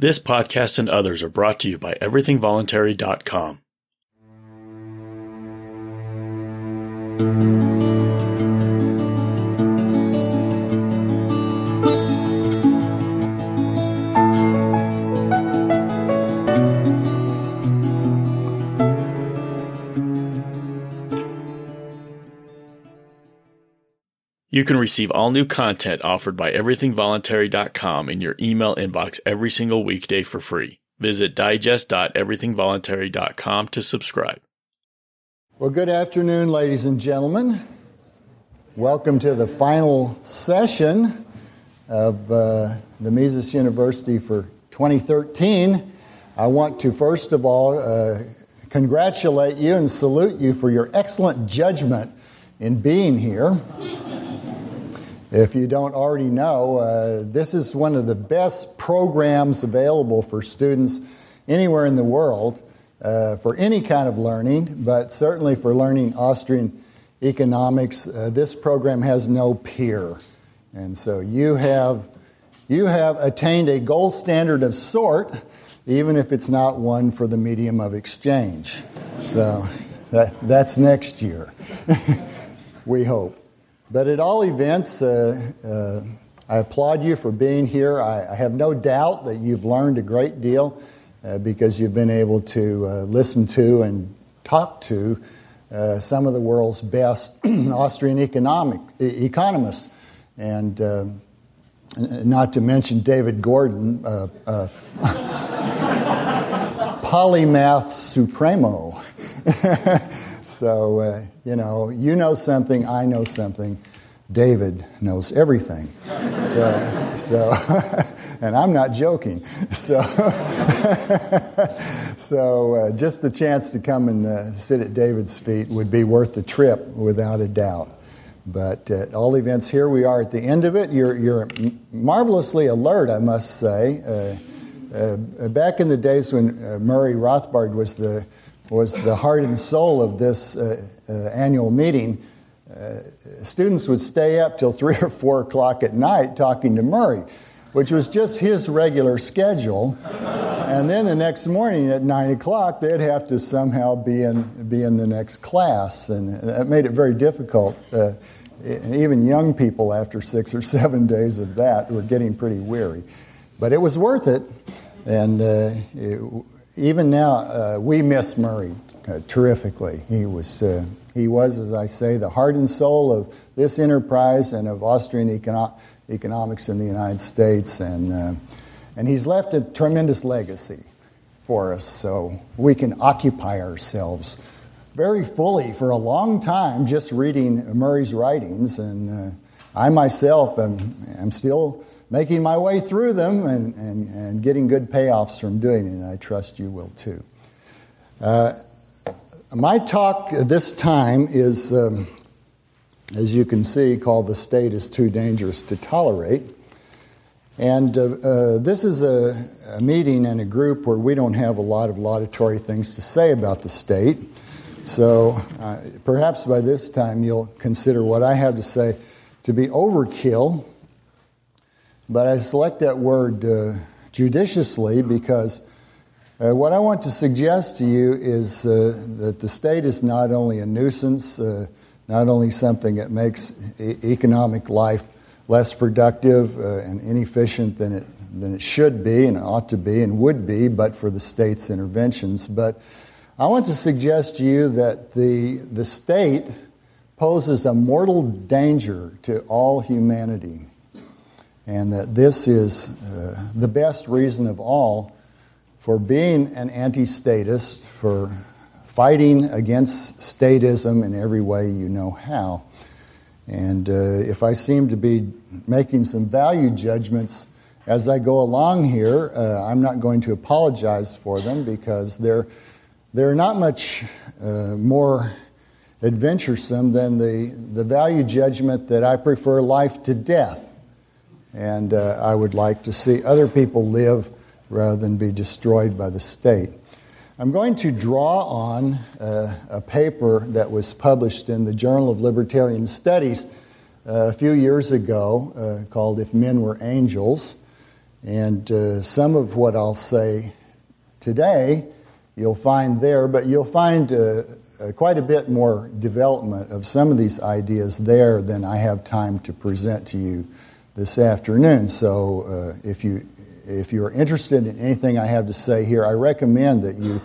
This podcast and others are brought to you by everythingvoluntary.com. You can receive all new content offered by everythingvoluntary.com in your email inbox every single weekday for free. Visit digest.everythingvoluntary.com to subscribe. Well, good afternoon, ladies and gentlemen. Welcome to the final session of uh, the Mises University for 2013. I want to first of all uh, congratulate you and salute you for your excellent judgment in being here. If you don't already know, uh, this is one of the best programs available for students anywhere in the world uh, for any kind of learning, but certainly for learning Austrian economics. Uh, this program has no peer. And so you have, you have attained a gold standard of sort, even if it's not one for the medium of exchange. So that, that's next year, we hope. But at all events, uh, uh, I applaud you for being here. I, I, have no doubt that you've learned a great deal uh, because you've been able to uh, listen to and talk to uh, some of the world's best Austrian economic economists, and uh, not to mention David Gordon, polymath supremo. So, uh, you know, you know something, I know something. David knows everything. So, so and I'm not joking. So, so uh, just the chance to come and uh, sit at David's feet would be worth the trip, without a doubt. But at all events, here we are at the end of it. You're, you're marvelously alert, I must say. Uh, uh back in the days when uh, Murray Rothbard was the was the heart and soul of this uh, uh, annual meeting. Uh, students would stay up till three or four o'clock at night talking to Murray, which was just his regular schedule. and then the next morning at nine o'clock, they'd have to somehow be in be in the next class, and that made it very difficult. Uh, even young people, after six or seven days of that, were getting pretty weary. But it was worth it, and uh, it, even now, uh, we miss Murray uh, terrifically. He was, uh, he was, as I say, the heart and soul of this enterprise and of Austrian econo- economics in the United States, and uh, and he's left a tremendous legacy for us. So we can occupy ourselves very fully for a long time just reading Murray's writings, and uh, I myself am, am still making my way through them and, and, and getting good payoffs from doing it, and I trust you will too. Uh, my talk this time is, um, as you can see, called The State is Too Dangerous to Tolerate. And uh, uh, this is a, a, meeting and a group where we don't have a lot of laudatory things to say about the state. So uh, perhaps by this time you'll consider what I have to say to be overkill but I select that word uh, judiciously because uh, what I want to suggest to you is uh, that the state is not only a nuisance, uh, not only something that makes e- economic life less productive uh, and inefficient than it, than it should be and ought to be and would be, but for the state's interventions. But I want to suggest to you that the, the state poses a mortal danger to all humanity and that this is uh, the best reason of all for being an anti statist, for fighting against statism in every way you know how. And uh, if I seem to be making some value judgments as I go along here, uh, I'm not going to apologize for them because they're, they're not much uh, more adventuresome than the, the value judgment that I prefer life to death. And uh, I would like to see other people live rather than be destroyed by the state. I'm going to draw on uh, a paper that was published in the Journal of Libertarian Studies uh, a few years ago uh, called If Men Were Angels. And uh, some of what I'll say today you'll find there, but you'll find uh, uh, quite a bit more development of some of these ideas there than I have time to present to you this afternoon. So uh, if you if you're interested in anything I have to say here, I recommend that you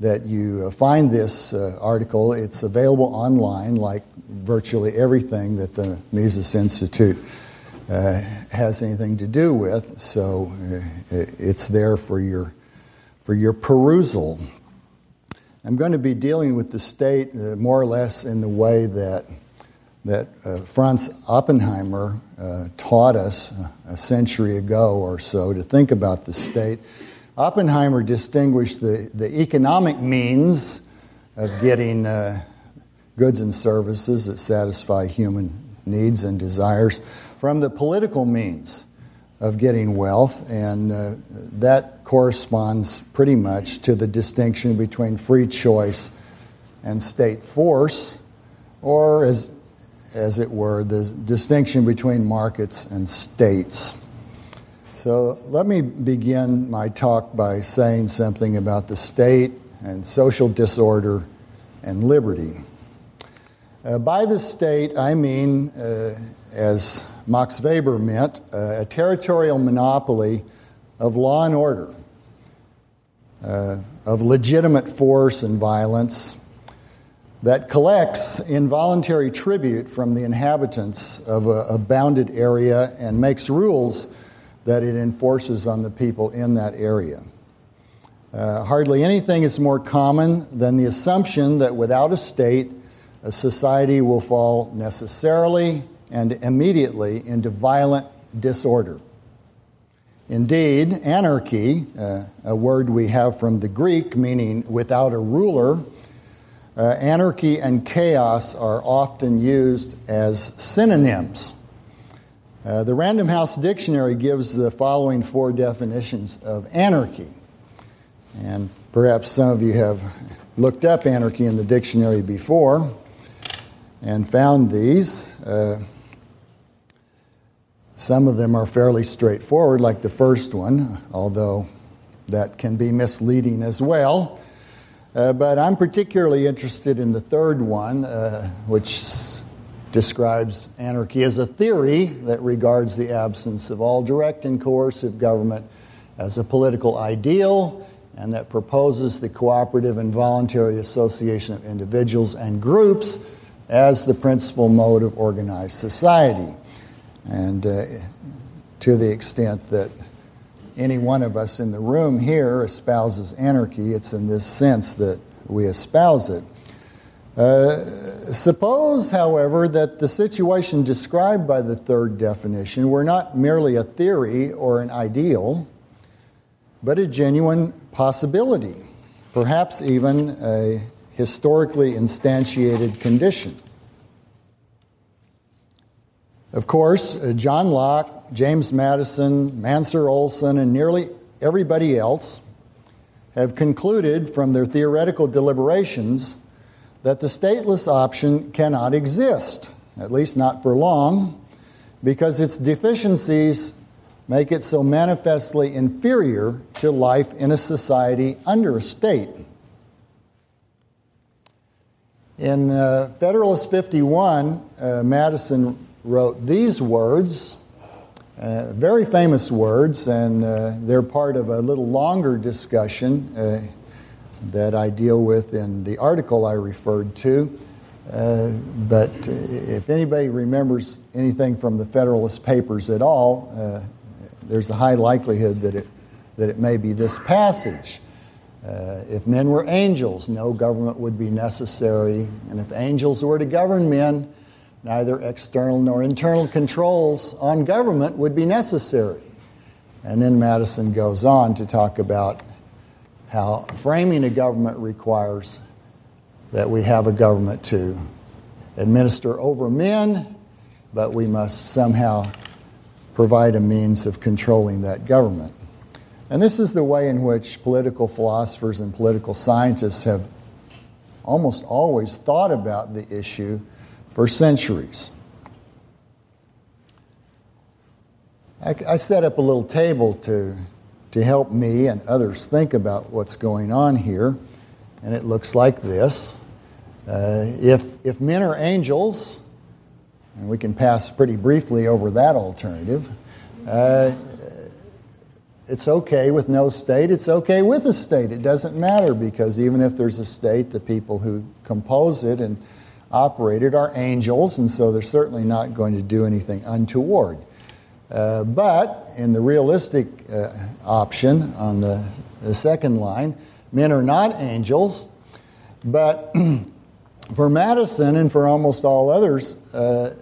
that you uh, find this uh, article. It's available online, like virtually everything that the Mises Institute uh, has anything to do with. So uh, it's there for your for your perusal. I'm going to be dealing with the state uh, more or less in the way that that uh, Franz Oppenheimer uh, taught us a century ago or so to think about the state. Oppenheimer distinguished the, the economic means of getting uh, goods and services that satisfy human needs and desires from the political means of getting wealth, and uh, that corresponds pretty much to the distinction between free choice and state force, or as, as it were, the distinction between markets and states. So let me begin my talk by saying something about the state and social disorder and liberty. Uh, by the state, I mean, uh, as Max Weber meant uh, a territorial monopoly of law and order, uh, of legitimate force and violence that collects involuntary tribute from the inhabitants of a, a bounded area and makes rules that it enforces on the people in that area. Uh, hardly anything is more common than the assumption that without a state, a society will fall necessarily and immediately into violent disorder. Indeed, anarchy, uh, a word we have from the Greek meaning without a ruler, uh, anarchy and chaos are often used as synonyms. Uh, the Random House Dictionary gives the following four definitions of anarchy. And perhaps some of you have looked up anarchy in the dictionary before and found these. Uh, some of them are fairly straightforward, like the first one, although that can be misleading as well. Uh, but I'm particularly interested in the third one, uh, which describes anarchy as a theory that regards the absence of all direct and coercive government as a political ideal and that proposes the cooperative and voluntary association of individuals and groups as the principal mode of organized society. And uh, to the extent that any one of us in the room here espouses anarchy, it's in this sense that we espouse it. Uh, suppose, however, that the situation described by the third definition were not merely a theory or an ideal, but a genuine possibility, perhaps even a historically instantiated condition. Of course, uh, John Locke, James Madison, Mancur Olson, and nearly everybody else have concluded from their theoretical deliberations that the stateless option cannot exist, at least not for long, because its deficiencies make it so manifestly inferior to life in a society under a state. In uh, Federalist 51, uh, Madison wrote these words, uh, very famous words, and uh, they're part of a little longer discussion uh, that I deal with in the article I referred to. Uh, but if anybody remembers anything from the Federalist Papers at all, uh, there's a high likelihood that it, that it may be this passage. Uh, if men were angels, no government would be necessary. And if angels were to govern men, neither external nor internal controls on government would be necessary. And then Madison goes on to talk about how framing a government requires that we have a government to administer over men, but we must somehow provide a means of controlling that government. And this is the way in which political philosophers and political scientists have almost always thought about the issue for centuries. I, I set up a little table to, to help me and others think about what's going on here, and it looks like this. Uh, if, if men are angels, and we can pass pretty briefly over that alternative, uh, it's okay with no state, it's okay with a state. It doesn't matter because even if there's a state, the people who compose it and operate it are angels, and so they're certainly not going to do anything untoward. Uh, but in the realistic uh, option on the, the second line, men are not angels, but for Madison and for almost all others, uh,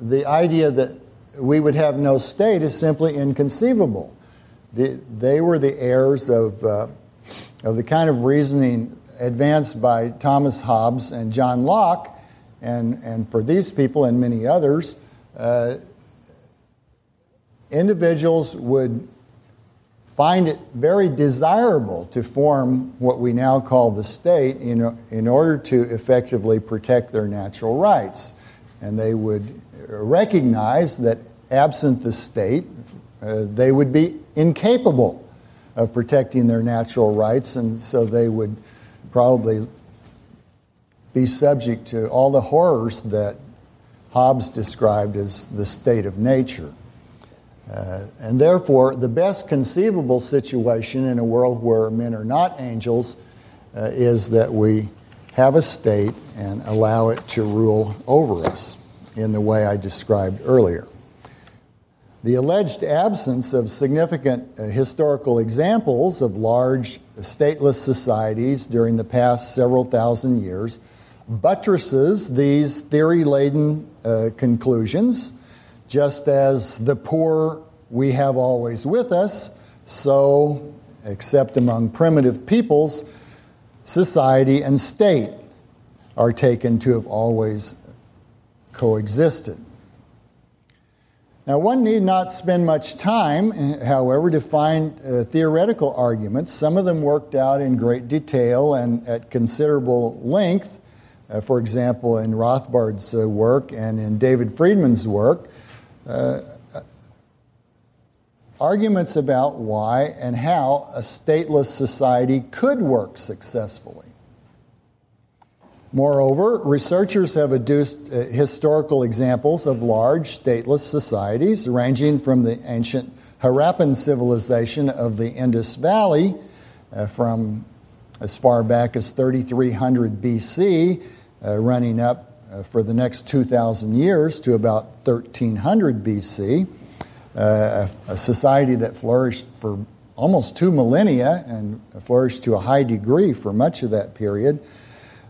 the idea that we would have no state is simply inconceivable. The, they were the heirs of, uh, of the kind of reasoning advanced by Thomas Hobbes and John Locke, and, and for these people and many others, uh, individuals would find it very desirable to form what we now call the state in, in order to effectively protect their natural rights. And they would recognize that absent the state, uh, they would be incapable of protecting their natural rights, and so they would probably be subject to all the horrors that Hobbes described as the state of nature. Uh, and therefore, the best conceivable situation in a world where men are not angels uh, is that we have a state and allow it to rule over us in the way I described earlier. The alleged absence of significant uh, historical examples of large stateless societies during the past several thousand years buttresses these theory laden uh, conclusions, just as the poor we have always with us, so, except among primitive peoples, society and state are taken to have always coexisted. Now, one need not spend much time, however, to find uh, theoretical arguments, some of them worked out in great detail and at considerable length, uh, for example, in Rothbard's uh, work and in David Friedman's work. Uh, arguments about why and how a stateless society could work successfully. Moreover, researchers have adduced uh, historical examples of large stateless societies, ranging from the ancient Harappan civilization of the Indus Valley uh, from as far back as 3300 BC, running up uh, for the next 2,000 years to about 1300 BC, uh, a, a society that flourished for almost two millennia and flourished to a high degree for much of that period.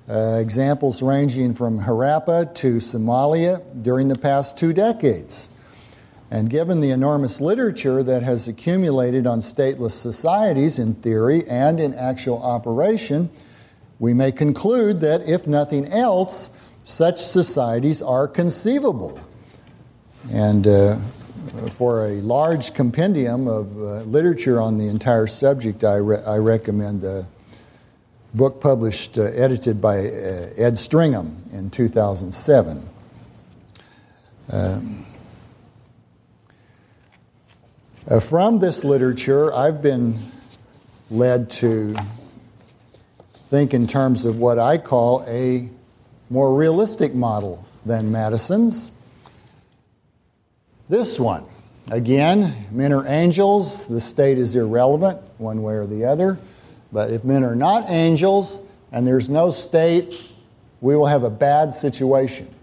Uh, examples ranging from Harappa to Somalia during the past two decades. And given the enormous literature that has accumulated on stateless societies in theory and in actual operation, we may conclude that, if nothing else, such societies are conceivable. And uh, for a large compendium of uh, literature on the entire subject, I, re- I recommend the book published, uh, edited by uh, Ed Stringham in 2007. Um, uh, from this literature, I've been led to think in terms of what I call a more realistic model than Madison's. This one, again, men are angels, the state is irrelevant, one way or the other. But if men are not angels and there's no state, we will have a bad situation.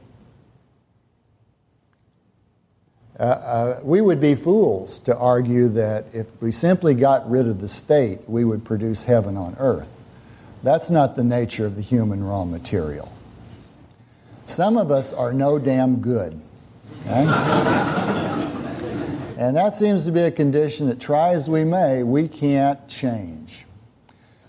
Uh, uh, we would be fools to argue that if we simply got rid of the state, we would produce heaven on earth. That's not the nature of the human raw material. Some of us are no damn good. Okay? and that seems to be a condition that, try as we may, we can't change.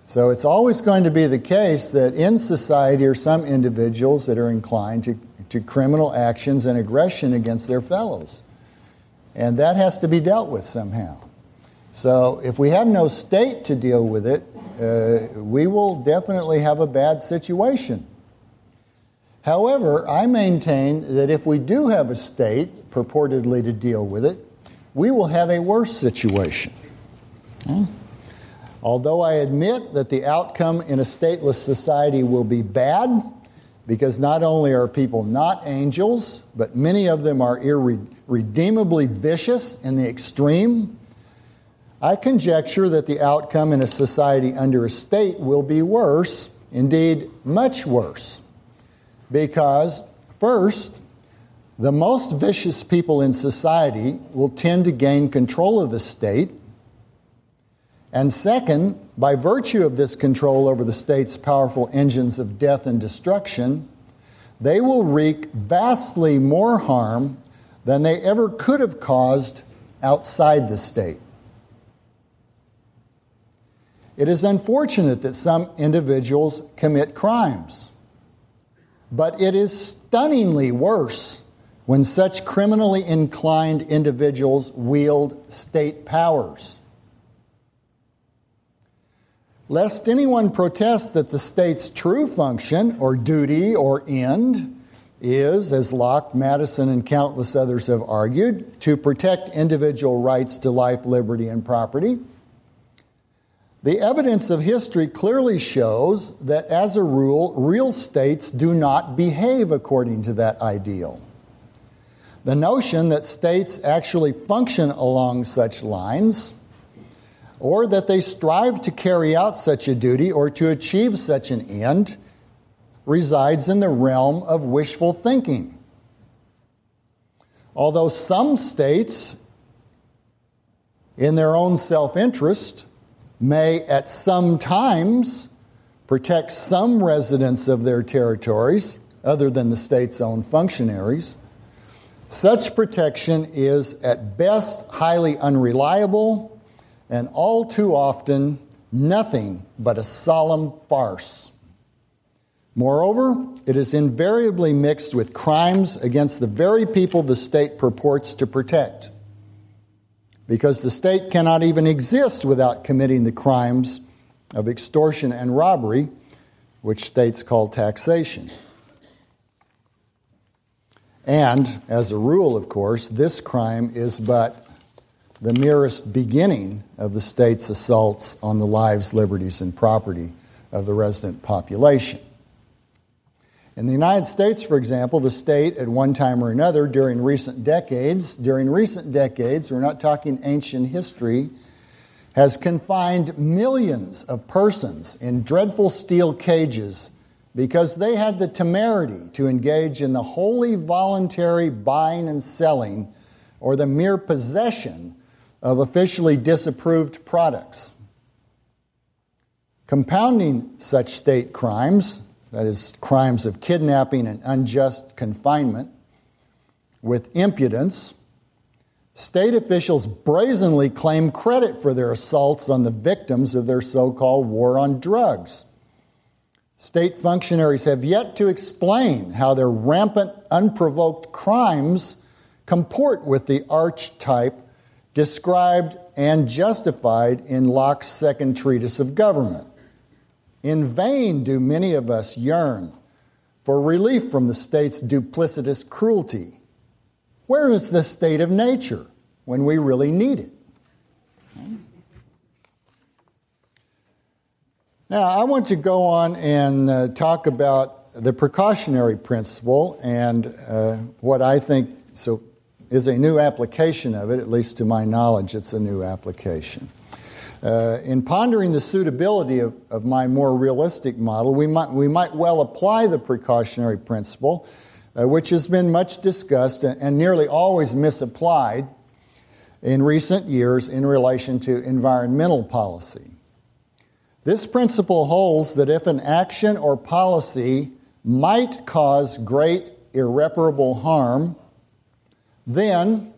So it's always going to be the case that in society are some individuals that are inclined to, to criminal actions and aggression against their fellows. And that has to be dealt with somehow. So if we have no state to deal with it, uh, we will definitely have a bad situation. However, I maintain that if we do have a state purportedly to deal with it, we will have a worse situation. Although I admit that the outcome in a stateless society will be bad, because not only are people not angels, but many of them are irredeemably vicious in the extreme, I conjecture that the outcome in a society under a state will be worse, indeed, much worse. Because, first, the most vicious people in society will tend to gain control of the state. And second, by virtue of this control over the state's powerful engines of death and destruction, they will wreak vastly more harm than they ever could have caused outside the state. It is unfortunate that some individuals commit crimes, but it is stunningly worse when such criminally inclined individuals wield state powers. Lest anyone protest that the state's true function or duty or end is, as Locke, Madison, and countless others have argued, to protect individual rights to life, liberty, and property the evidence of history clearly shows that, as a rule, real states do not behave according to that ideal. The notion that states actually function along such lines, or that they strive to carry out such a duty or to achieve such an end, resides in the realm of wishful thinking. Although some states, in their own self interest, may at some times protect some residents of their territories, other than the state's own functionaries. Such protection is at best highly unreliable and all too often nothing but a solemn farce. Moreover, it is invariably mixed with crimes against the very people the state purports to protect because the state cannot even exist without committing the crimes of extortion and robbery, which states call taxation. And, as a rule, of course, this crime is but the merest beginning of the state's assaults on the lives, liberties, and property of the resident population. In the United States, for example, the state at one time or another during recent decades, during recent decades, we're not talking ancient history, has confined millions of persons in dreadful steel cages because they had the temerity to engage in the wholly voluntary buying and selling or the mere possession of officially disapproved products. Compounding such state crimes, that is, crimes of kidnapping and unjust confinement, with impudence, state officials brazenly claim credit for their assaults on the victims of their so called war on drugs. State functionaries have yet to explain how their rampant, unprovoked crimes comport with the archetype described and justified in Locke's second treatise of government. In vain do many of us yearn for relief from the state's duplicitous cruelty. Where is the state of nature when we really need it? Now, I want to go on and uh, talk about the precautionary principle and uh, what I think so is a new application of it, at least to my knowledge, it's a new application. Uh, in pondering the suitability of, of my more realistic model, we might, we might well apply the precautionary principle, uh, which has been much discussed and, and nearly always misapplied in recent years in relation to environmental policy. This principle holds that if an action or policy might cause great irreparable harm, then,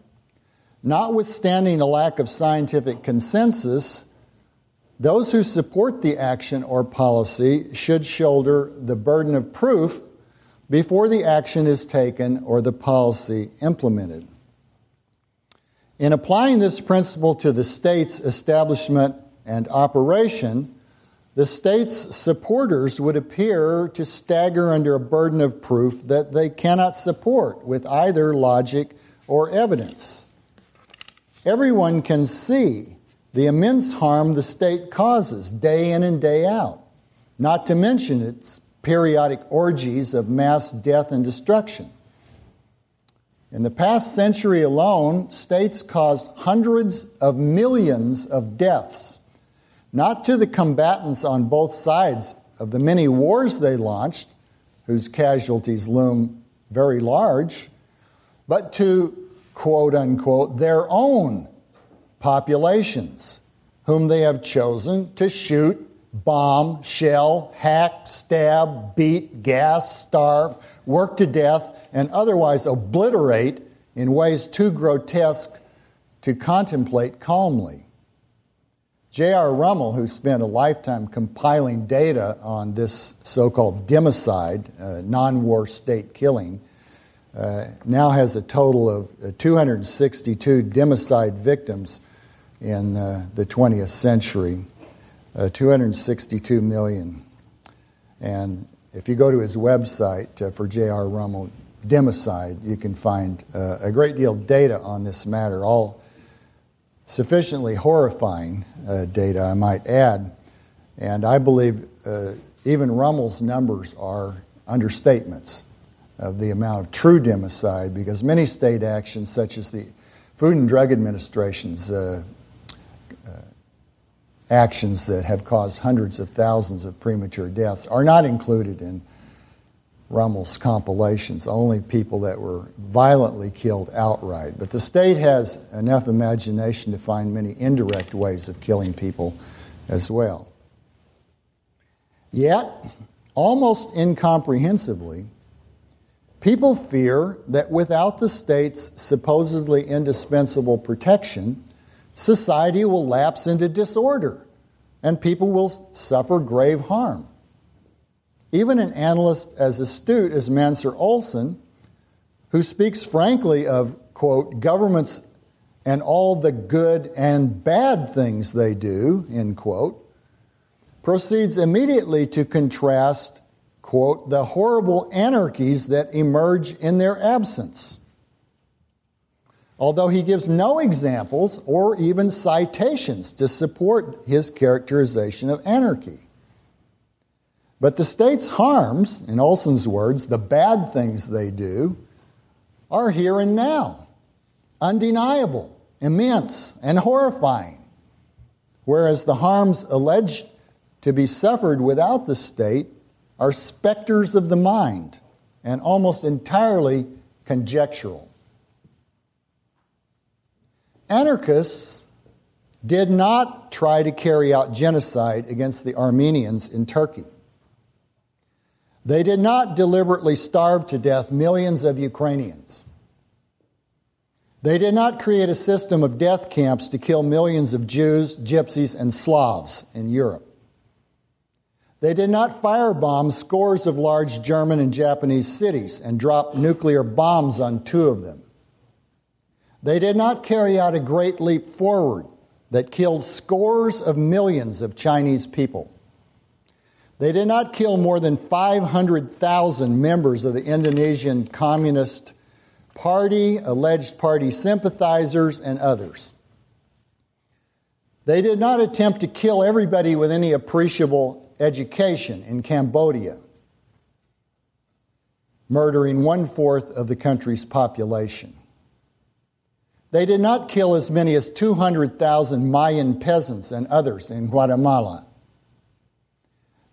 notwithstanding a lack of scientific consensus, those who support the action or policy should shoulder the burden of proof before the action is taken or the policy implemented. In applying this principle to the state's establishment and operation, the state's supporters would appear to stagger under a burden of proof that they cannot support with either logic or evidence. Everyone can see the immense harm the state causes day in and day out, not to mention its periodic orgies of mass death and destruction. In the past century alone, states caused hundreds of millions of deaths, not to the combatants on both sides of the many wars they launched, whose casualties loom very large, but to quote unquote their own populations, whom they have chosen to shoot, bomb, shell, hack, stab, beat, gas, starve, work to death, and otherwise obliterate in ways too grotesque to contemplate calmly. J.R. Rummel, who spent a lifetime compiling data on this so called democide, uh, non war state killing, uh, now has a total of uh, 262 democide victims in uh, the 20th century, uh, 262 million. And if you go to his website uh, for J.R. Rummel, democide, you can find uh, a great deal of data on this matter, all sufficiently horrifying uh, data, I might add. And I believe uh, even Rummel's numbers are understatements of the amount of true democide because many state actions, such as the Food and Drug Administration's uh, actions that have caused hundreds of thousands of premature deaths, are not included in Rummel's compilations, only people that were violently killed outright. But the state has enough imagination to find many indirect ways of killing people as well. Yet, almost incomprehensibly, people fear that without the state's supposedly indispensable protection, society will lapse into disorder and people will suffer grave harm. Even an analyst as astute as Mancur Olson, who speaks frankly of, quote, governments and all the good and bad things they do, end quote, proceeds immediately to contrast, quote, the horrible anarchies that emerge in their absence. Although he gives no examples or even citations to support his characterization of anarchy. But the state's harms, in Olson's words, the bad things they do, are here and now, undeniable, immense, and horrifying. Whereas the harms alleged to be suffered without the state are specters of the mind and almost entirely conjectural. Anarchists did not try to carry out genocide against the Armenians in Turkey. They did not deliberately starve to death millions of Ukrainians. They did not create a system of death camps to kill millions of Jews, Gypsies, and Slavs in Europe. They did not firebomb scores of large German and Japanese cities and drop nuclear bombs on two of them. They did not carry out a great leap forward that killed scores of millions of Chinese people. They did not kill more than 500,000 members of the Indonesian Communist Party, alleged party sympathizers, and others. They did not attempt to kill everybody with any appreciable education in Cambodia, murdering one fourth of the country's population. They did not kill as many as 200,000 Mayan peasants and others in Guatemala.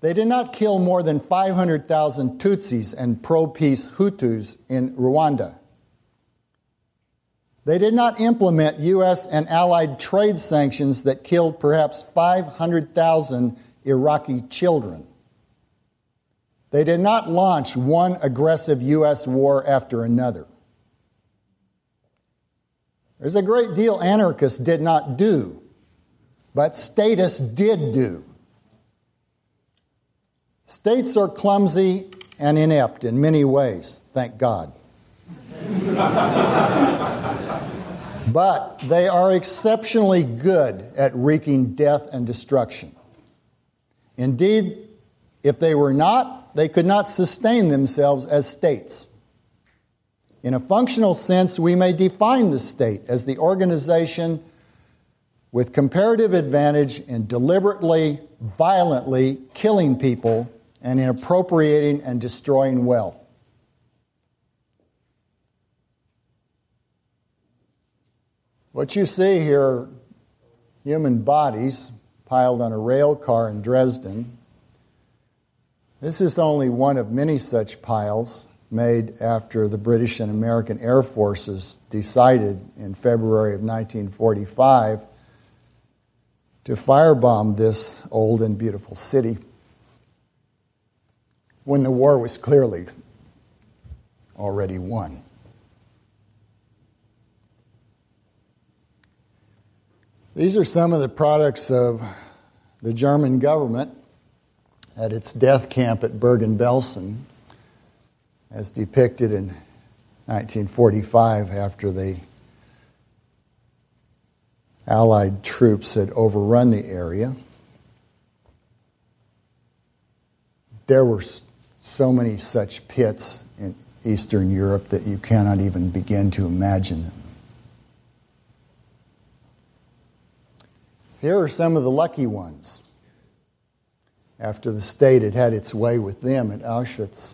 They did not kill more than 500,000 Tutsis and pro peace Hutus in Rwanda. They did not implement U.S. and allied trade sanctions that killed perhaps 500,000 Iraqi children. They did not launch one aggressive U.S. war after another. There's a great deal anarchists did not do, but statists did do. States are clumsy and inept in many ways, thank God. but they are exceptionally good at wreaking death and destruction. Indeed, if they were not, they could not sustain themselves as states. In a functional sense, we may define the state as the organization with comparative advantage in deliberately, violently killing people and in appropriating and destroying wealth. What you see here human bodies piled on a rail car in Dresden. This is only one of many such piles made after the British and American Air Forces decided in February of 1945 to firebomb this old and beautiful city when the war was clearly already won. These are some of the products of the German government at its death camp at Bergen-Belsen, as depicted in 1945 after the Allied troops had overrun the area. There were so many such pits in Eastern Europe that you cannot even begin to imagine them. Here are some of the lucky ones after the state had had its way with them at Auschwitz.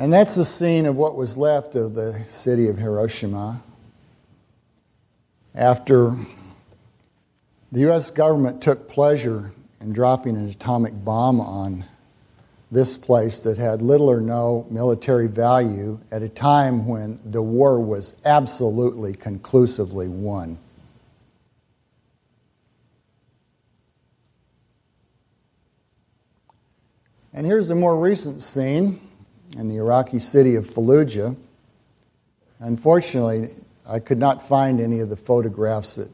And that's the scene of what was left of the city of Hiroshima after the U.S. government took pleasure in dropping an atomic bomb on this place that had little or no military value at a time when the war was absolutely conclusively won. And here's a more recent scene in the Iraqi city of Fallujah. Unfortunately, I could not find any of the photographs that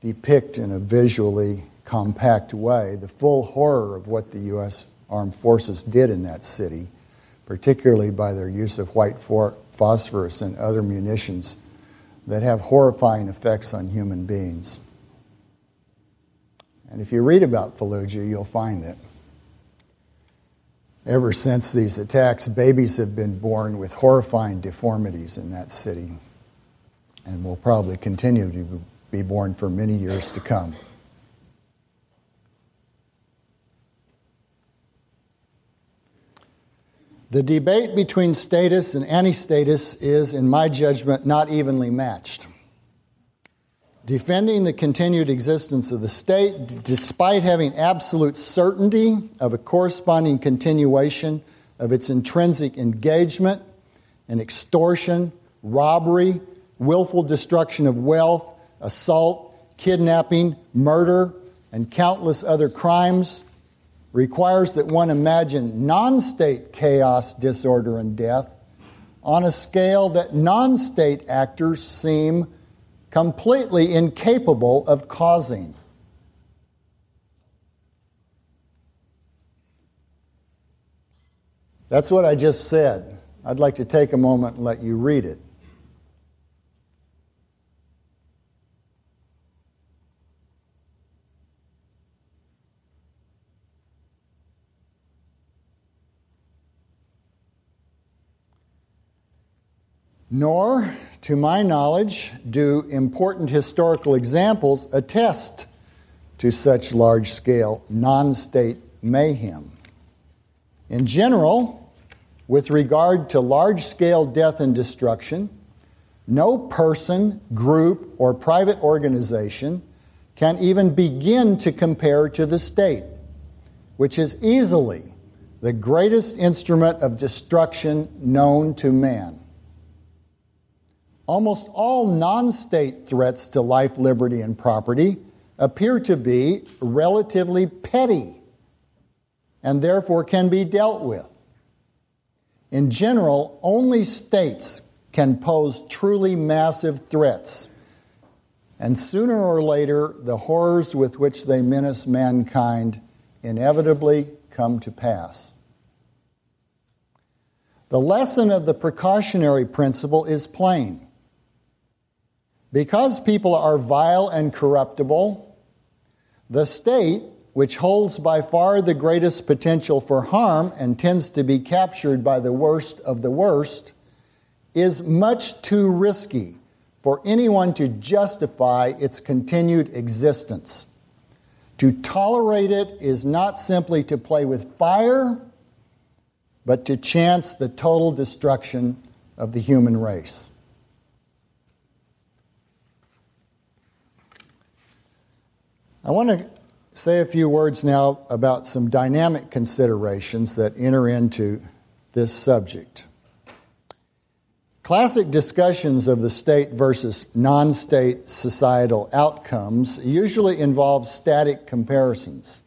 depict in a visually compact way the full horror of what the U.S. Armed Forces did in that city, particularly by their use of white phosphorus and other munitions that have horrifying effects on human beings. And if you read about Fallujah, you'll find that ever since these attacks, babies have been born with horrifying deformities in that city and will probably continue to be born for many years to come. The debate between statists and anti statists is, in my judgment, not evenly matched. Defending the continued existence of the state, despite having absolute certainty of a corresponding continuation of its intrinsic engagement in extortion, robbery, willful destruction of wealth, assault, kidnapping, murder, and countless other crimes, requires that one imagine non state chaos, disorder, and death on a scale that non state actors seem completely incapable of causing. That's what I just said. I'd like to take a moment and let you read it. Nor, to my knowledge, do important historical examples attest to such large scale non state mayhem. In general, with regard to large scale death and destruction, no person, group, or private organization can even begin to compare to the state, which is easily the greatest instrument of destruction known to man. Almost all non state threats to life, liberty, and property appear to be relatively petty and therefore can be dealt with. In general, only states can pose truly massive threats. And sooner or later, the horrors with which they menace mankind inevitably come to pass. The lesson of the precautionary principle is plain. Because people are vile and corruptible, the state, which holds by far the greatest potential for harm and tends to be captured by the worst of the worst, is much too risky for anyone to justify its continued existence. To tolerate it is not simply to play with fire, but to chance the total destruction of the human race. I want to say a few words now about some dynamic considerations that enter into this subject. Classic discussions of the state versus non state societal outcomes usually involve static comparisons.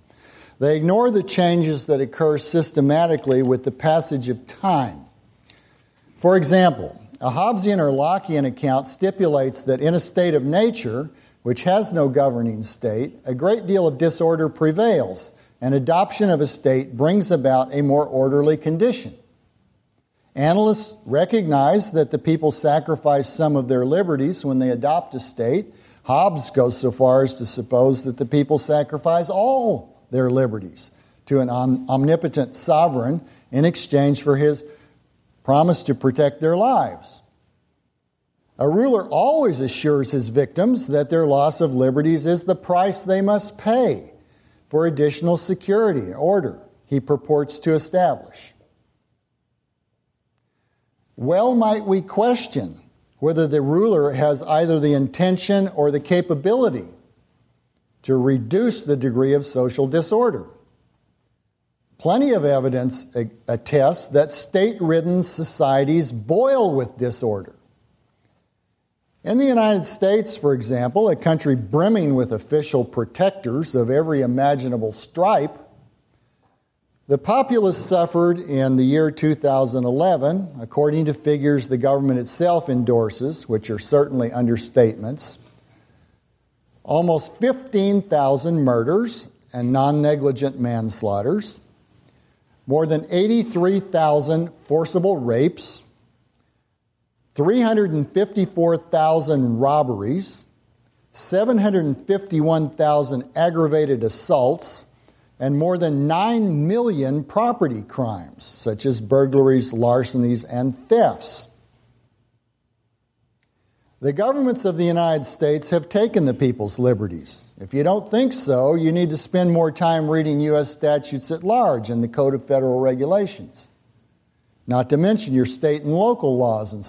They ignore the changes that occur systematically with the passage of time. For example, a Hobbesian or Lockean account stipulates that in a state of nature, which has no governing state, a great deal of disorder prevails, and adoption of a state brings about a more orderly condition. Analysts recognize that the people sacrifice some of their liberties when they adopt a state. Hobbes goes so far as to suppose that the people sacrifice all their liberties to an omnipotent sovereign in exchange for his promise to protect their lives. A ruler always assures his victims that their loss of liberties is the price they must pay for additional security order he purports to establish. Well, might we question whether the ruler has either the intention or the capability to reduce the degree of social disorder. Plenty of evidence attests that state ridden societies boil with disorder. In the United States, for example, a country brimming with official protectors of every imaginable stripe, the populace suffered in the year 2011, according to figures the government itself endorses, which are certainly understatements, almost 15,000 murders and non negligent manslaughters, more than 83,000 forcible rapes, 354,000 robberies, 751,000 aggravated assaults, and more than 9 million property crimes, such as burglaries, larcenies, and thefts. The governments of the United States have taken the people's liberties. If you don't think so, you need to spend more time reading U.S. statutes at large and the Code of Federal Regulations, not to mention your state and local laws and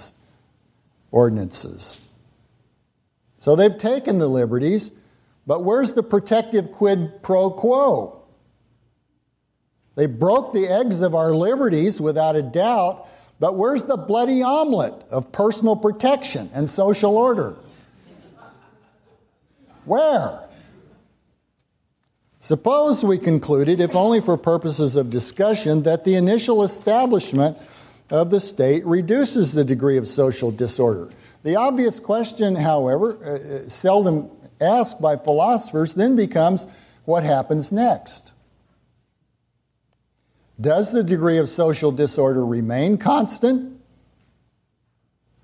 ordinances. So they've taken the liberties, but where's the protective quid pro quo? They broke the eggs of our liberties without a doubt, but where's the bloody omelet of personal protection and social order? Where? Suppose we concluded, if only for purposes of discussion, that the initial establishment of the state reduces the degree of social disorder. The obvious question, however, uh, seldom asked by philosophers, then becomes what happens next? Does the degree of social disorder remain constant?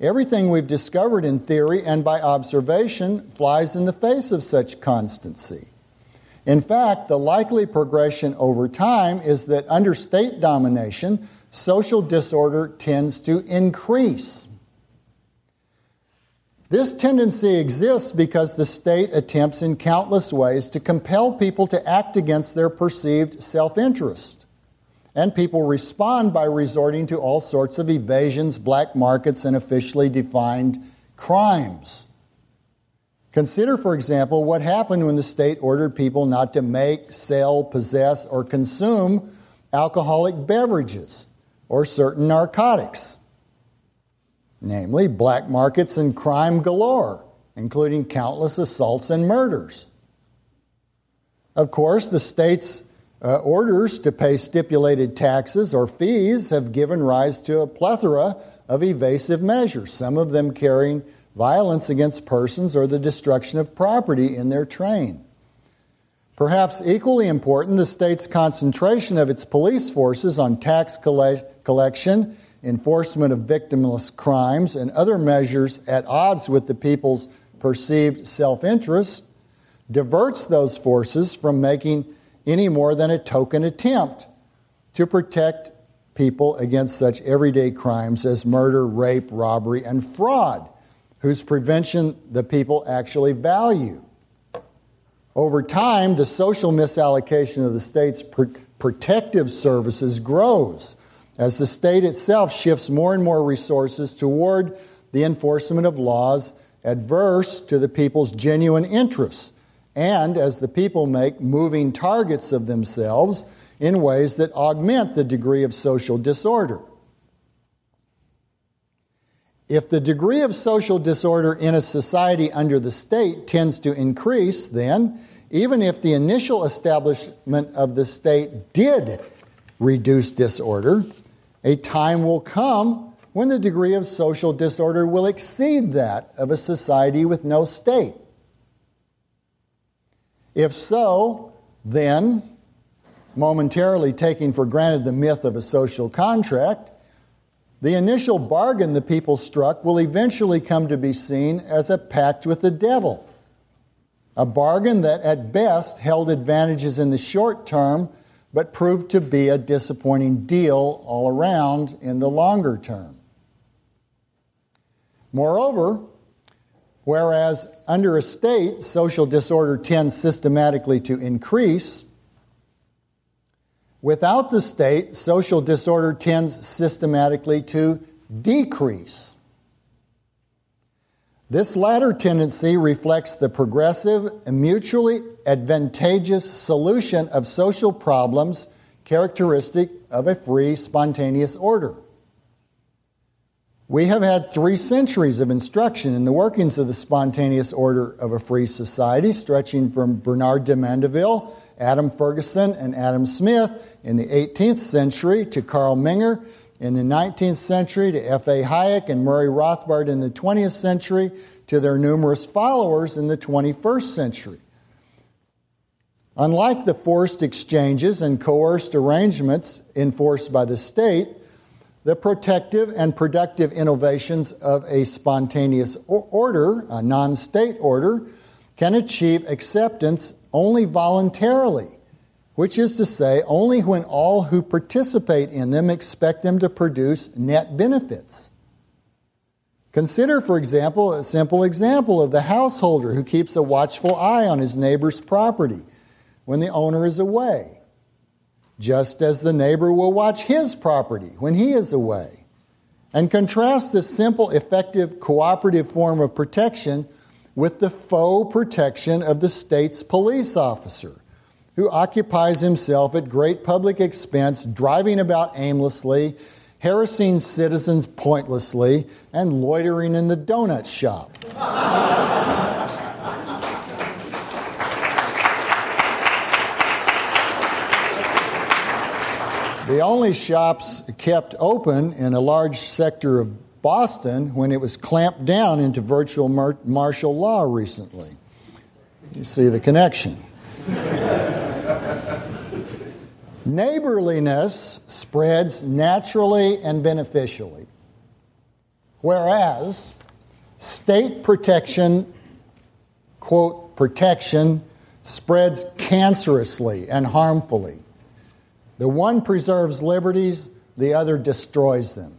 Everything we've discovered in theory and by observation flies in the face of such constancy. In fact, the likely progression over time is that under state domination, social disorder tends to increase. This tendency exists because the state attempts in countless ways to compel people to act against their perceived self interest. And people respond by resorting to all sorts of evasions, black markets, and officially defined crimes. Consider, for example, what happened when the state ordered people not to make, sell, possess, or consume alcoholic beverages or certain narcotics, namely black markets and crime galore, including countless assaults and murders. Of course, the state's uh, orders to pay stipulated taxes or fees have given rise to a plethora of evasive measures, some of them carrying violence against persons or the destruction of property in their train. Perhaps equally important, the state's concentration of its police forces on tax collection, enforcement of victimless crimes, and other measures at odds with the people's perceived self interest diverts those forces from making any more than a token attempt to protect people against such everyday crimes as murder, rape, robbery, and fraud, whose prevention the people actually value. Over time, the social misallocation of the state's pr- protective services grows as the state itself shifts more and more resources toward the enforcement of laws adverse to the people's genuine interests, and as the people make moving targets of themselves in ways that augment the degree of social disorder. If the degree of social disorder in a society under the state tends to increase, then, even if the initial establishment of the state did reduce disorder, a time will come when the degree of social disorder will exceed that of a society with no state. If so, then, momentarily taking for granted the myth of a social contract, the initial bargain the people struck will eventually come to be seen as a pact with the devil. A bargain that at best held advantages in the short term, but proved to be a disappointing deal all around in the longer term. Moreover, whereas under a state social disorder tends systematically to increase, without the state social disorder tends systematically to decrease. This latter tendency reflects the progressive and mutually advantageous solution of social problems characteristic of a free, spontaneous order. We have had three centuries of instruction in the workings of the spontaneous order of a free society, stretching from Bernard de Mandeville, Adam Ferguson, and Adam Smith in the 18th century to Carl Menger in the 19th century to F.A. Hayek and Murray Rothbard in the 20th century to their numerous followers in the 21st century. Unlike the forced exchanges and coerced arrangements enforced by the state, the protective and productive innovations of a spontaneous order, a non state order, can achieve acceptance only voluntarily, which is to say, only when all who participate in them expect them to produce net benefits. Consider, for example, a simple example of the householder who keeps a watchful eye on his neighbor's property when the owner is away just as the neighbor will watch his property when he is away. And contrast this simple, effective, cooperative form of protection with the faux protection of the state's police officer, who occupies himself at great public expense, driving about aimlessly, harassing citizens pointlessly, and loitering in the donut shop. The only shops kept open in a large sector of Boston when it was clamped down into virtual mar- martial law recently. You see the connection. Neighborliness spreads naturally and beneficially, whereas state protection, quote, protection, spreads cancerously and harmfully. The one preserves liberties, the other destroys them.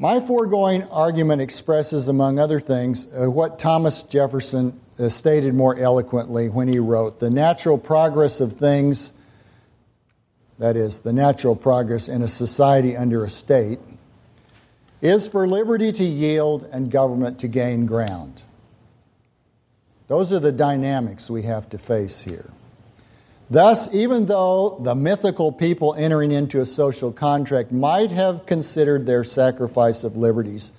My foregoing argument expresses, among other things, uh, what Thomas Jefferson uh, stated more eloquently when he wrote The natural progress of things, that is, the natural progress in a society under a state, is for liberty to yield and government to gain ground. Those are the dynamics we have to face here. Thus, even though the mythical people entering into a social contract might have considered their sacrifice of liberties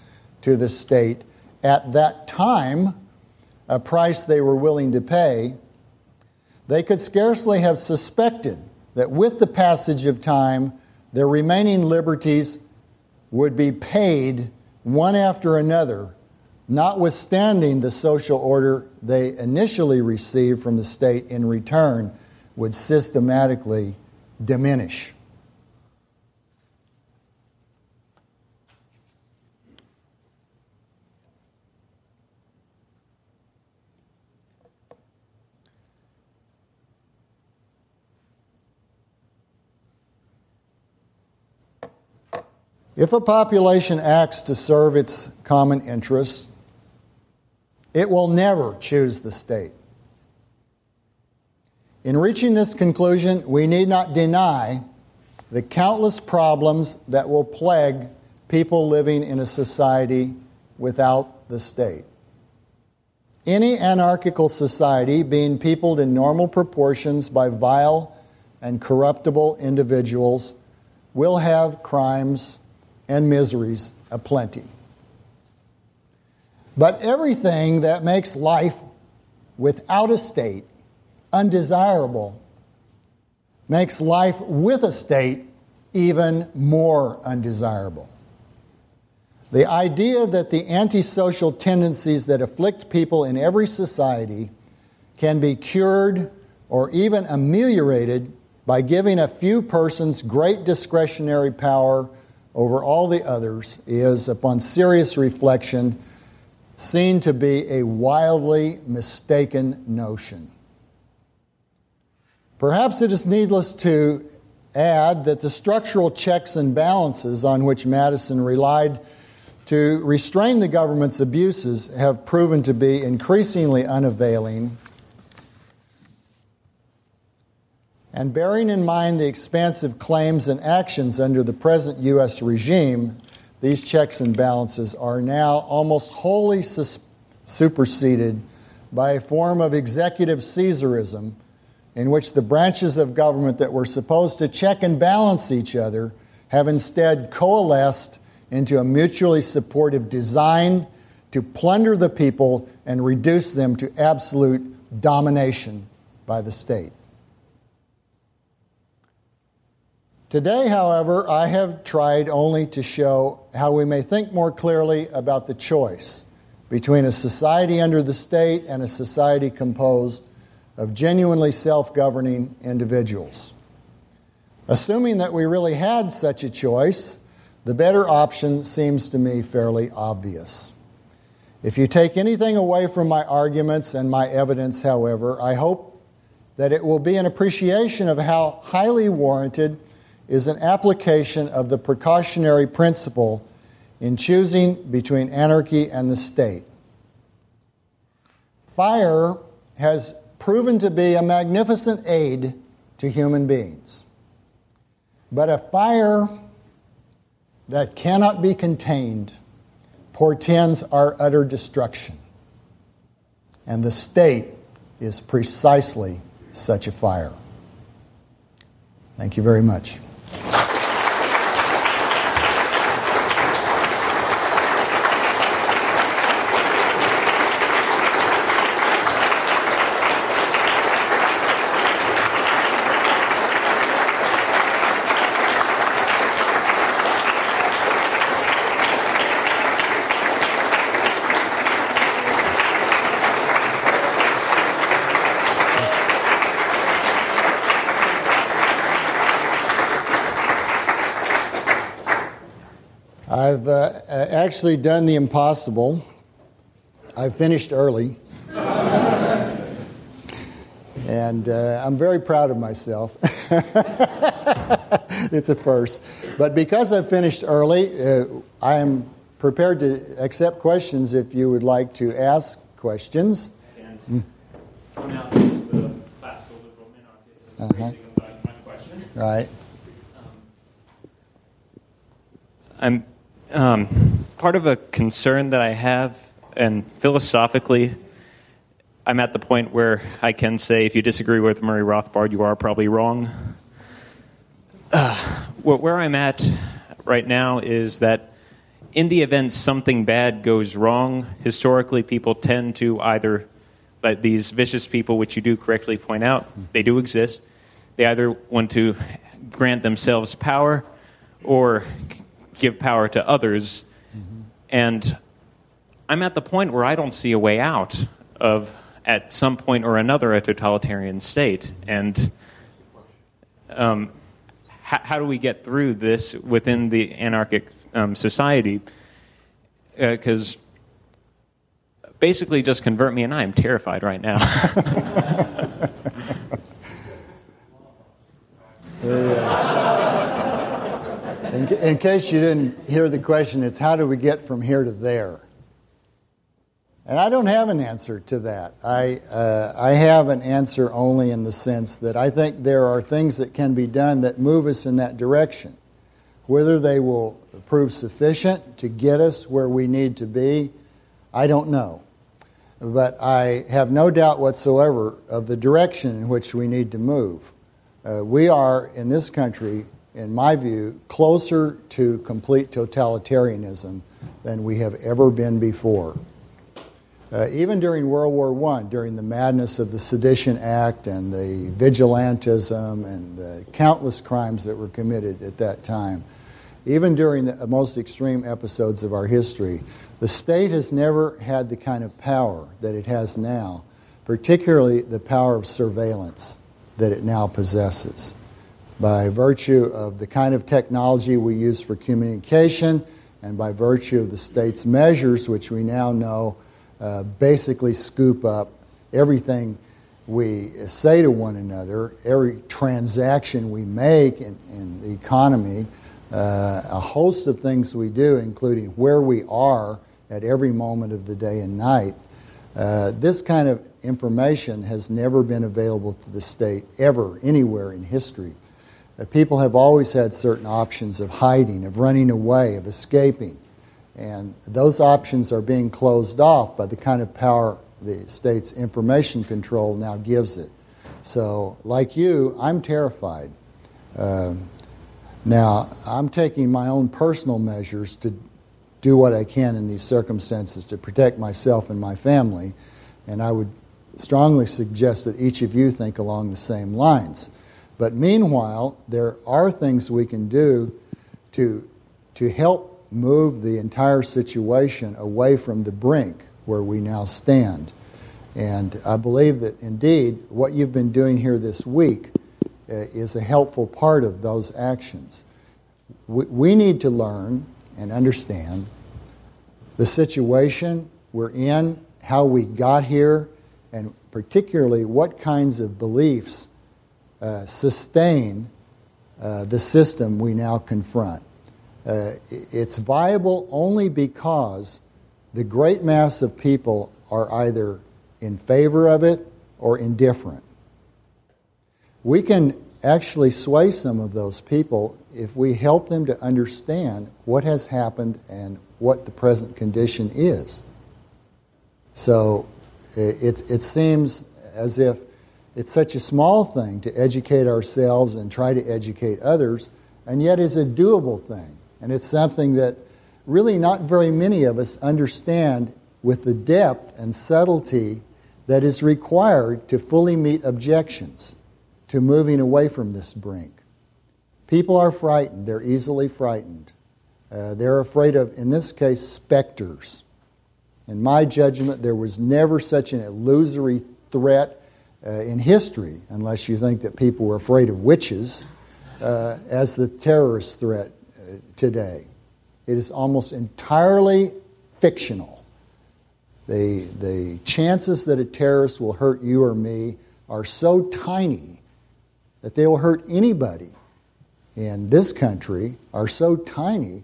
to the state at that time a price they were willing to pay, they could scarcely have suspected that with the passage of time, their remaining liberties would be paid one after another, notwithstanding the social order they initially received from the state in return would systematically diminish. If a population acts to serve its common interests, it will never choose the state. In reaching this conclusion, we need not deny the countless problems that will plague people living in a society without the state. Any anarchical society being peopled in normal proportions by vile and corruptible individuals will have crimes and miseries aplenty. But everything that makes life without a state undesirable makes life with a state even more undesirable. The idea that the antisocial tendencies that afflict people in every society can be cured or even ameliorated by giving a few persons great discretionary power over all the others is, upon serious reflection, seen to be a wildly mistaken notion. Perhaps it is needless to add that the structural checks and balances on which Madison relied to restrain the government's abuses have proven to be increasingly unavailing. And bearing in mind the expansive claims and actions under the present U.S. regime, these checks and balances are now almost wholly sus- superseded by a form of executive Caesarism in which the branches of government that were supposed to check and balance each other have instead coalesced into a mutually supportive design to plunder the people and reduce them to absolute domination by the state. Today, however, I have tried only to show how we may think more clearly about the choice between a society under the state and a society composed of genuinely self governing individuals. Assuming that we really had such a choice, the better option seems to me fairly obvious. If you take anything away from my arguments and my evidence, however, I hope that it will be an appreciation of how highly warranted is an application of the precautionary principle in choosing between anarchy and the state. Fire has proven to be a magnificent aid to human beings. But a fire that cannot be contained portends our utter destruction. And the state is precisely such a fire. Thank you very much. I've uh, actually done the impossible. I've finished early. and uh, I'm very proud of myself. it's a first. But because I've finished early, uh, I am prepared to accept questions if you would like to ask questions. And come out as the classical liberal minarchist and Uh-huh. raising a my question. Right. I'm um, part of a concern that I have, and philosophically, I'm at the point where I can say, if you disagree with Murray Rothbard, you are probably wrong. Uh, where I'm at right now is that in the event something bad goes wrong, historically, people tend to either, like these vicious people, which you do correctly point out, they do exist. They either want to grant themselves power or give power to others. And I'm at the point where I don't see a way out of, at some point or another, a totalitarian state. And um, how, how do we get through this within the anarchic um, society? Because basically, just convert me, and I am terrified right now. in, in case you didn't hear the question, it's how do we get from here to there? And I don't have an answer to that. I, uh, I have an answer only in the sense that I think there are things that can be done that move us in that direction. Whether they will prove sufficient to get us where we need to be, I don't know. But I have no doubt whatsoever of the direction in which we need to move. Uh, we are, in this country, in my view, closer to complete totalitarianism than we have ever been before. Uh, even during World War I, during the madness of the Sedition Act and the vigilantism and the countless crimes that were committed at that time, even during the most extreme episodes of our history, the state has never had the kind of power that it has now, particularly the power of surveillance that it now possesses. By virtue of the kind of technology we use for communication, and by virtue of the state's measures, which we now know uh, basically scoop up everything we say to one another, every transaction we make in, in the economy, uh, a host of things we do, including where we are at every moment of the day and night. Uh, this kind of information has never been available to the state ever, anywhere in history. Uh, people have always had certain options of hiding, of running away, of escaping. And those options are being closed off by the kind of power the state's information control now gives it. So, like you, I'm terrified. Um, now, I'm taking my own personal measures to do what I can in these circumstances to protect myself and my family, and I would strongly suggest that each of you think along the same lines. But meanwhile, there are things we can do to, to help move the entire situation away from the brink where we now stand. And I believe that indeed what you've been doing here this week uh, is a helpful part of those actions. We, we need to learn and understand the situation we're in, how we got here, and particularly what kinds of beliefs uh, sustain uh, the system we now confront. Uh, it's viable only because the great mass of people are either in favor of it or indifferent. We can actually sway some of those people if we help them to understand what has happened and what the present condition is. So it, it seems as if it's such a small thing to educate ourselves and try to educate others, and yet it's a doable thing. And it's something that really not very many of us understand with the depth and subtlety that is required to fully meet objections to moving away from this brink. People are frightened. They're easily frightened. Uh, they're afraid of, in this case, specters. In my judgment, there was never such an illusory threat uh, in history, unless you think that people were afraid of witches, uh, as the terrorist threat uh, today. It is almost entirely fictional. The, the chances that a terrorist will hurt you or me are so tiny that they will hurt anybody in this country are so tiny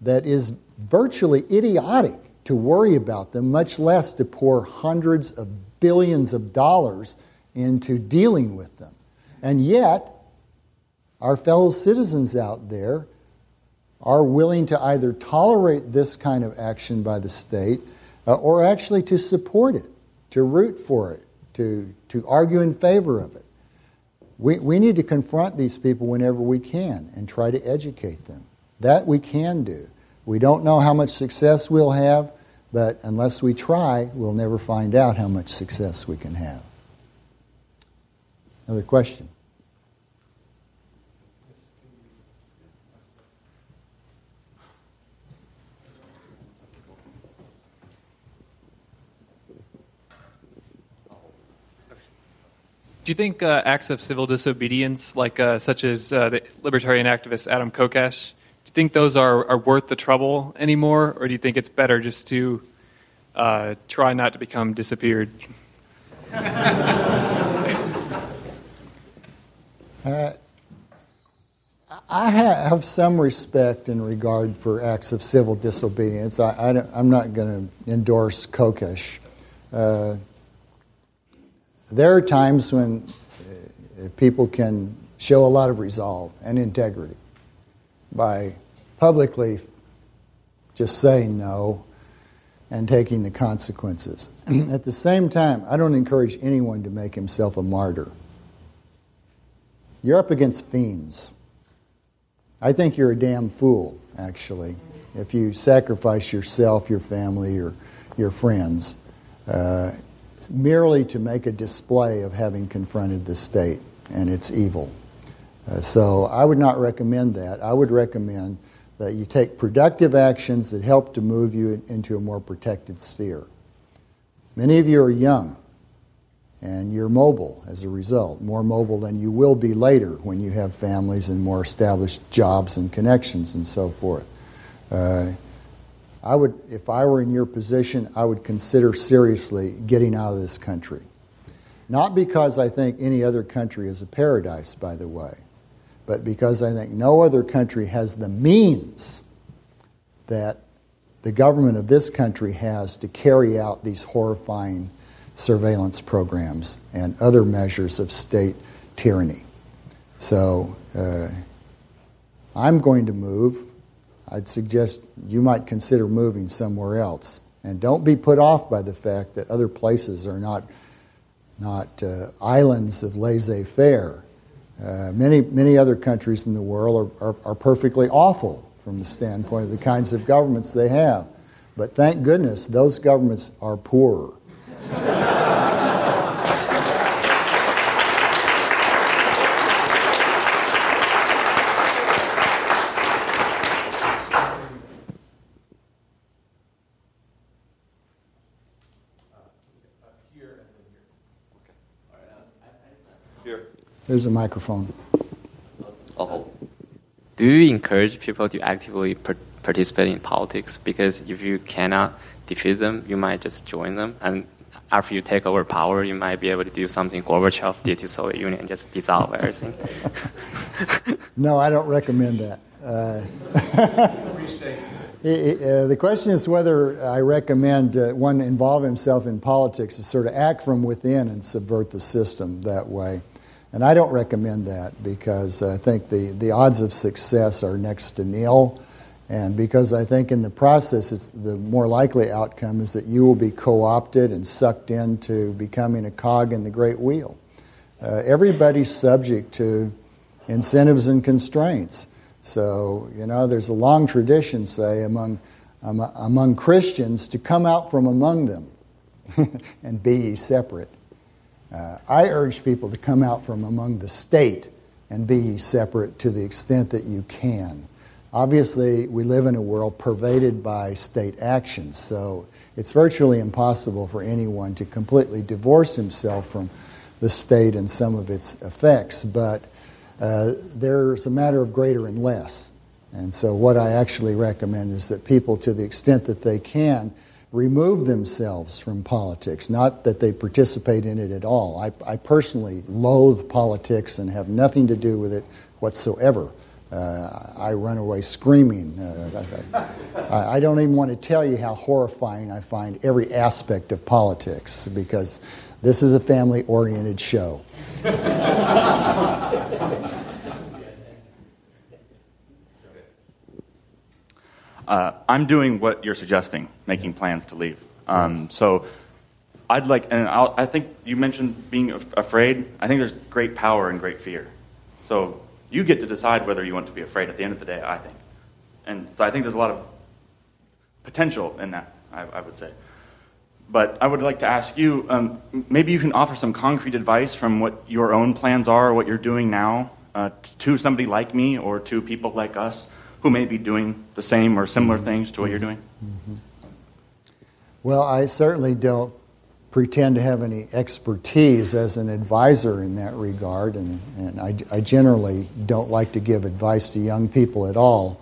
that is virtually idiotic to worry about them, much less to pour hundreds of billions of dollars into dealing with them. And yet, our fellow citizens out there are willing to either tolerate this kind of action by the state uh, or actually to support it, to root for it, to, to argue in favor of it. We, we need to confront these people whenever we can and try to educate them. That we can do. We don't know how much success we'll have, but unless we try, we'll never find out how much success we can have. Another question? Do you think uh, acts of civil disobedience, like uh, such as uh, the libertarian activist Adam Kokesh, do you think those are, are worth the trouble anymore, or do you think it's better just to uh, try not to become disappeared? Uh, I have some respect and regard for acts of civil disobedience. I, am not going to endorse Kokesh. Uh, there are times when uh, people can show a lot of resolve and integrity by publicly just saying no and taking the consequences. At the same time, I don't encourage anyone to make himself a martyr. You're up against fiends. I think you're a damn fool, actually, if you sacrifice yourself, your family, your, your friends, uh, merely to make a display of having confronted the state and its evil. Uh, so I would not recommend that. I would recommend that you take productive actions that help to move you into a more protected sphere. Many of you are young and you're mobile as a result, more mobile than you will be later when you have families and more established jobs and connections and so forth. Uh, I would, if I were in your position, I would consider seriously getting out of this country. Not because I think any other country is a paradise, by the way, but because I think no other country has the means that the government of this country has to carry out these horrifying surveillance programs and other measures of state tyranny. So uh, I'm going to move. I'd suggest you might consider moving somewhere else. And don't be put off by the fact that other places are not, not uh, islands of laissez faire. Uh, many, many other countries in the world are, are, are, perfectly awful from the standpoint of the kinds of governments they have. But thank goodness those governments are poorer. There's a microphone. Oh. Do you encourage people to actively per- participate in politics? Because if you cannot defeat them, you might just join them. And after you take over power, you might be able to do something Gorbachev did to Soviet Union just dissolve everything. no, I don't recommend that. Uh, uh, the question is whether I recommend uh, one involve himself in politics to sort of act from within and subvert the system that way. And I don't recommend that because I think the, the odds of success are next to nil. And because I think in the process, the more likely outcome is that you will be co opted and sucked into becoming a cog in the great wheel. Uh, everybody's subject to incentives and constraints. So, you know, there's a long tradition, say, among, um, among Christians to come out from among them and be separate. Uh, I urge people to come out from among the state and be separate to the extent that you can. Obviously, we live in a world pervaded by state actions, so it's virtually impossible for anyone to completely divorce himself from the state and some of its effects, but uh, there's a matter of greater and less. And so, what I actually recommend is that people, to the extent that they can, remove themselves from politics, not that they participate in it at all. I, I personally loathe politics and have nothing to do with it whatsoever. Uh, I run away screaming. Uh, I, I, don't even want to tell you how horrifying I find every aspect of politics because this is a family oriented show. uh, I'm doing what you're suggesting, making plans to leave. Um, so I'd like, and I'll, i think you mentioned being afraid. I think there's great power in great fear. So you get to decide whether you want to be afraid at the end of the day, I think. And so I think there's a lot of potential in that, I, I would say. But I would like to ask you um, maybe you can offer some concrete advice from what your own plans are what you're doing now uh, to somebody like me or to people like us who may be doing the same or similar things to what you're doing? Mm-hmm. Well, I certainly don't pretend to have any expertise as an advisor in that regard, and, and I, I generally don't like to give advice to young people at all.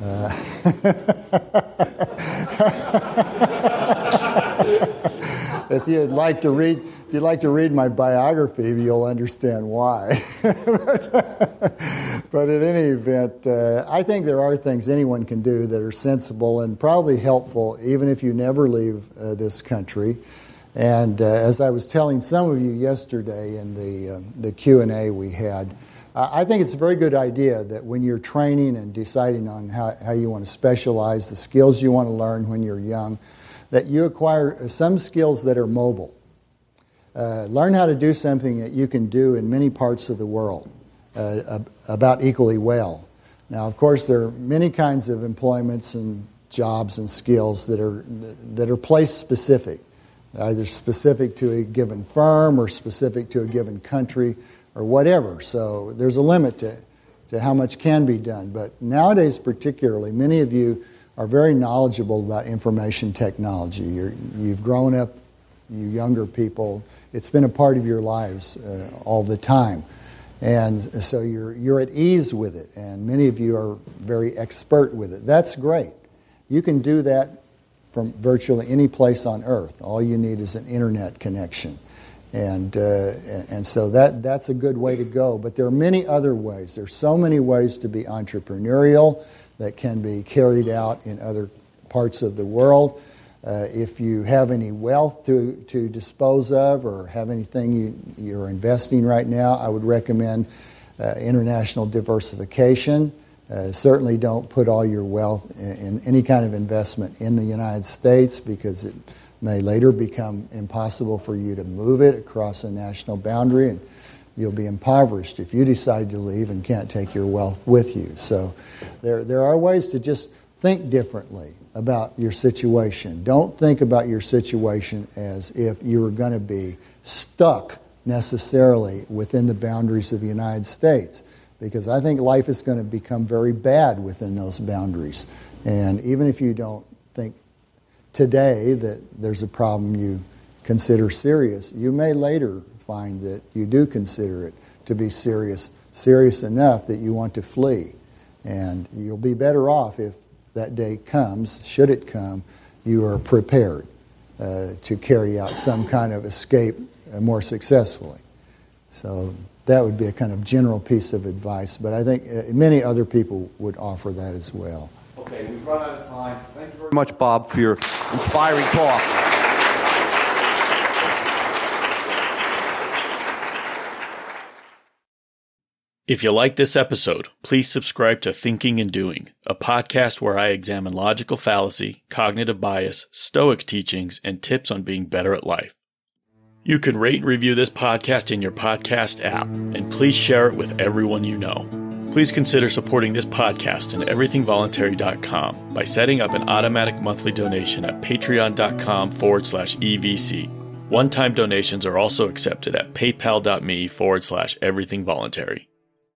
Uh, if you'd like to read, if you'd like to read my biography, you'll understand why. but in any event, uh, I think there are things anyone can do that are sensible and probably helpful, even if you never leave uh, this country. And uh, as I was telling some of you yesterday in the uh, the Q and A we had. I think it's a very good idea that when you're training and deciding on how, how you want to specialize, the skills you want to learn when you're young, that you acquire some skills that are mobile. Uh, learn how to do something that you can do in many parts of the world uh, about equally well. Now, of course, there are many kinds of employments and jobs and skills that are that are place specific, either specific to a given firm or specific to a given country or whatever. So there's a limit to, to how much can be done. But nowadays, particularly, many of you are very knowledgeable about information technology. you have grown up, you younger people, it's been a part of your lives uh, all the time. And so you're, you're at ease with it, and many of you are very expert with it. That's great. You can do that from virtually any place on earth. All you need is an internet connection. And, uh, and so that, that's a good way to go. But there are many other ways. There's so many ways to be entrepreneurial that can be carried out in other parts of the world. Uh, if you have any wealth to, to dispose of or have anything you, you're investing right now, I would recommend uh, international diversification. Uh, certainly don't put all your wealth in, in, any kind of investment in the United States because it may later become impossible for you to move it across a national boundary and you'll be impoverished if you decide to leave and can't take your wealth with you. So there, there are ways to just think differently about your situation. Don't think about your situation as if you were going to be stuck necessarily within the boundaries of the United States because I think life is going to become very bad within those boundaries. And even if you don't think today that there's a problem you consider serious, you may later find that you do consider it to be serious, serious enough that you want to flee. And you'll be better off if that day comes, should it come, you are prepared uh, to carry out some kind of escape uh, more successfully. So that would be a kind of general piece of advice, but I think uh, many other people would offer that as well. Okay, we've run out of time. Thank you very much, Bob, for your inspiring talk. If you like this episode, please subscribe to Thinking and Doing, a podcast where I examine logical fallacy, cognitive bias, stoic teachings, and tips on being better at life. You can rate and review this podcast in your podcast app, and please share it with everyone you know. Please consider supporting this podcast and everythingvoluntary.com by setting up an automatic monthly donation at patreon.com forward slash EVC. One time donations are also accepted at paypal.me forward slash everythingvoluntary.